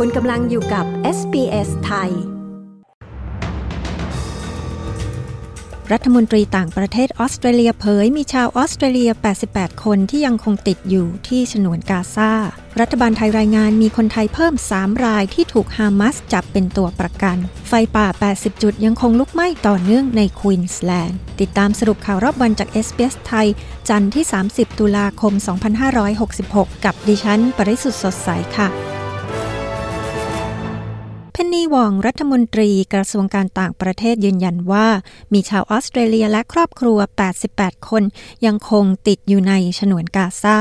คุณกำลังอยู่กับ SBS ไทย รัฐมนตรีต่างประเทศออสเตรเลียเผยมีชาวออสเตรเลีย 88 คนที่ยังคงติดอยู่ที่ฉนวนกาซา รัฐบาลไทยรายงานมีคนไทยเพิ่ม 3 รายที่ถูกฮามาสจับเป็นตัวประกัน ไฟป่า 80 จุดยังคงลุกไหม้ต่อเนื่องในควีนสแลนด์ ติดตามสรุปข่าวรอบวันจาก SBS ไทย จันทร์ที่ 30 ตุลาคม 2566 กับดิฉัน ปริสุทธ์สดใสค่ะ นนีวองรัฐมนตรีกระทรวงการต่างประเทศยืนยันว่า มีชาวออสเตรเลียและครอบครัว 88 คน ยังคงติดอยู่ในฉนวนกาซา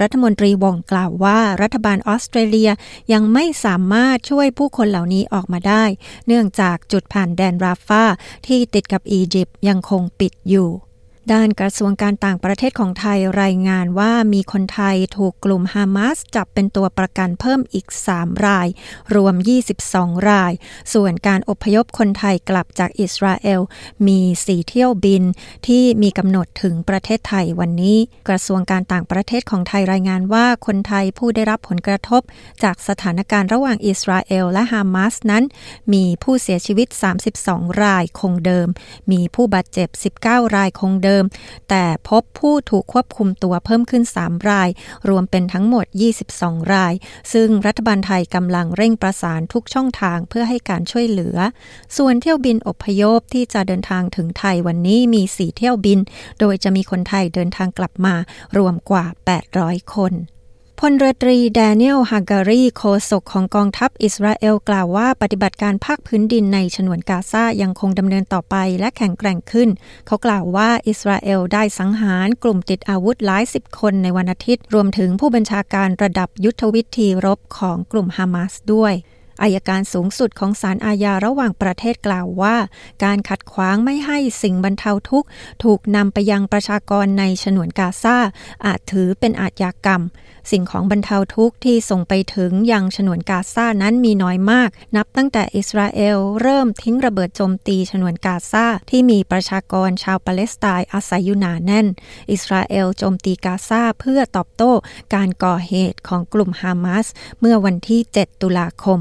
รัฐมนตรีวองกล่าวว่ารัฐบาลออสเตรเลียยังไม่สามารถช่วยผู้คนเหล่านี้ออกมาได้ เนื่องจากจุดผ่านแดนราฟาที่ติดกับอียิปต์ยังคงปิดอยู่ ด้านกระทรวงการต่างประเทศของไทยรายงานว่ามีคนไทยถูกกลุ่มฮามาสจับเป็นตัวประกันเพิ่มอีก 3 ราย รวม 22 ราย ส่วนการอพยพคนไทยกลับจากอิสราเอล มี 4 เที่ยวบินที่มีกำหนดถึงประเทศไทยวันนี้ กระทรวงการต่างประเทศของไทยรายงานว่าคนไทยผู้ได้รับผลกระทบ จากสถานการณ์ระหว่างอิสราเอลและฮามาสนั้น มีผู้เสียชีวิต 32 รายคงเดิม มีผู้บาดเจ็บ 19 รายคงเดิมม แต่พบผู้ถูกควบคุมตัวเพิ่มขึ้น 3 ราย รวมเป็นทั้งหมด 22 ราย ซึ่งรัฐบาลไทยกำลังเร่งประสานทุกช่องทางเพื่อให้การช่วยเหลือ ส่วนเที่ยวบินอพยพที่จะเดินทางถึงไทยวันนี้มี 4 เที่ยวบิน โดยจะมีคนไทยเดินทางกลับมารวมกว่า 800 คน ลเรือตรีแดเนียลฮาการีโคศกของกองทัพอิสราเอลกล่าวว่าปฏิบัติการภาคพื้นดินในฉนวนกาซายังคงดำเนินต่อไปและแข็งแกร่งขึ้น เขากล่าวว่าอิสราเอลได้สังหารกลุ่มติดอาวุธหลายสิบคนในวันอาทิตย์ รวมถึงผู้บัญชาการระดับยุทธวิธีรบของกลุ่มฮามาสด้วย อายการสูงสุดของศาลอาญาระหว่างประเทศกล่าวว่า การขัดขวางไม่ให้สิ่งบรรเทาทุกข์ ถูกนำไปยังประชากรในฉนวนกาซาอาจถือเป็นอาชญากรรม สิ่งของบรรเทาทุกข์ที่ส่งไปถึงยังฉนวนกาซานั้นมีน้อยมาก นับตั้งแต่อิสราเอลเริ่มทิ้งระเบิดโจมตีฉนวนกาซาที่มีประชากรชาวปาเลสไตน์อาศัยอยู่หนาแน่น อิสราเอลโจมตีกาซาเพื่อตอบโต้การก่อเหตุของกลุ่มฮามาสเมื่อวันที่ 7 ตุลาคม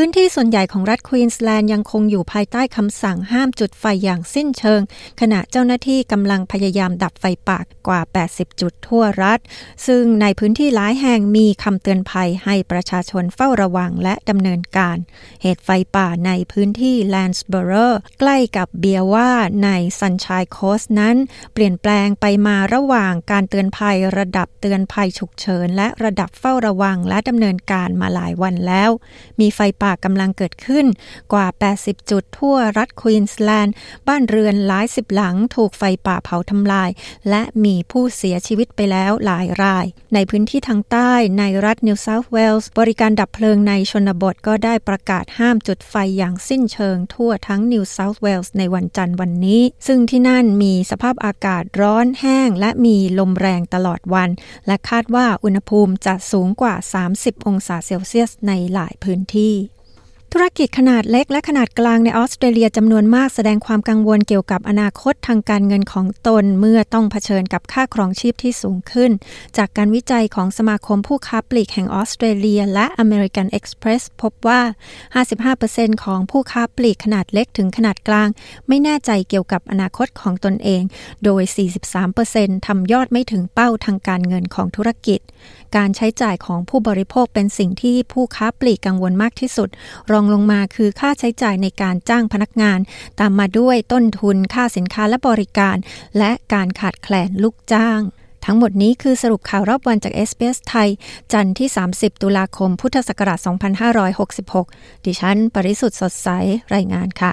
พื้นที่ส่วนใหญ่ของรัฐควีนสแลนด์ยังคงอยู่ภายใต้คำสั่งห้ามจุดไฟอย่างสิ้นเชิง ขณะเจ้าหน้าที่กำลังพยายามดับไฟป่ากว่า 80 จุดทั่วรัฐ ซึ่งในพื้นที่หลายแห่งมีคำเตือนภัยให้ประชาชนเฝ้าระวังและดำเนินการ เหตุไฟป่าในพื้นที่แลนส์เบอร์ใกล้กับเบียว่าในซันชัยโคสนั้น เปลี่ยนแปลงไปมาระหว่างการเตือนภัยระดับเตือนภัยฉุกเฉิน และระดับเฝ้าระวังและดำเนินการมาหลายวันแล้ว มีไฟป่าากำลังเกิดขึ้นกว่า 80 จุดทั่วรัฐควีนสแลนด์ บ้านเรือนหลายสิบหลังถูกไฟป่าเผาทำลาย และมีผู้เสียชีวิตไปแล้วหลายราย ในพื้นที่ทางใต้ในรัฐนิวเซาท์เวลส์บริการดับเพลิงในชนบทก็ได้ประกาศห้ามจุดไฟอย่างสิ้นเชิงทั่วทั้งนิวเซาท์เวลส์ในวันจันทร์วันนี้ ซึ่งที่นั่นมีสภาพอากาศร้อนแห้ง และมีลมแรงตลอดวัน และคาดว่าอุณหภูมิจะสูงกว่า 30 องศาเซลเซียสในหลายพื้นที่ ธุรกิจขนาดเล็กและขนาดกลางในออสเตรเลียจำนวนมากแสดงความกังวลเกี่ยวกับอนาคตทางการเงินของตนเมื่อต้องเผชิญกับค่าครองชีพที่สูงขึ้น จากการวิจัยของสมาคมผู้ค้าปลีกแห่งออสเตรเลีย และ American Express พบว่า 55%ของผู้ค้าปลีกขนาดเล็กถึงขนาดกลาง ไม่แน่ใจเกี่ยวกับอนาคตของตนเอง โดย 43%ทำยอดไม่ถึงเป้าทางการเงินของธุรกิจ การใช้จ่ายของผู้บริโภคเป็นสิ่งที่ผู้ค้าปลีกกังวลมากที่สุดรองลงมาคือค่าใช้จ่ายในการจ้างพนักงาน ตามมาด้วยต้นทุนค่าสินค้าและบริการ และการขาดแคลนลูกจ้างทั้งหมดนี้คือสรุปข่าวรอบวันจาก s อ s ไทย จันทร์ที่ 30 ตุลาคม พุทธศักราช 2566 ดิฉัน ปริสุทธ์สดใส รายงานค่ะ